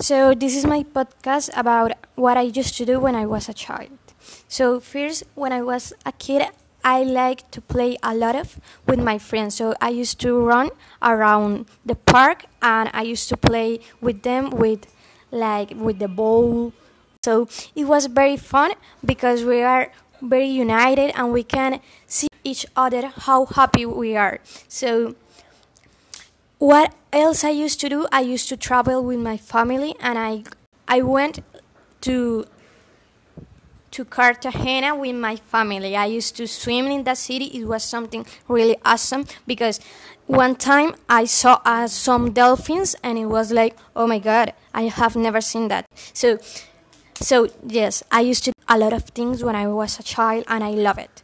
So, this is my podcast about what I used to do when I was a child. So, first, when I was a kid, I liked to play a lot of with my friends. So, I used to run around the park and I used to play with them with like with the ball. So, it was very fun because we are very united and we can see each other how happy we are. So, what else I used to do? I used to travel with my family, and I I went to to Cartagena with my family. I used to swim in that city. It was something really awesome because one time I saw uh, some dolphins, and it was like, oh my god, I have never seen that. So, so yes, I used to do a lot of things when I was a child, and I love it.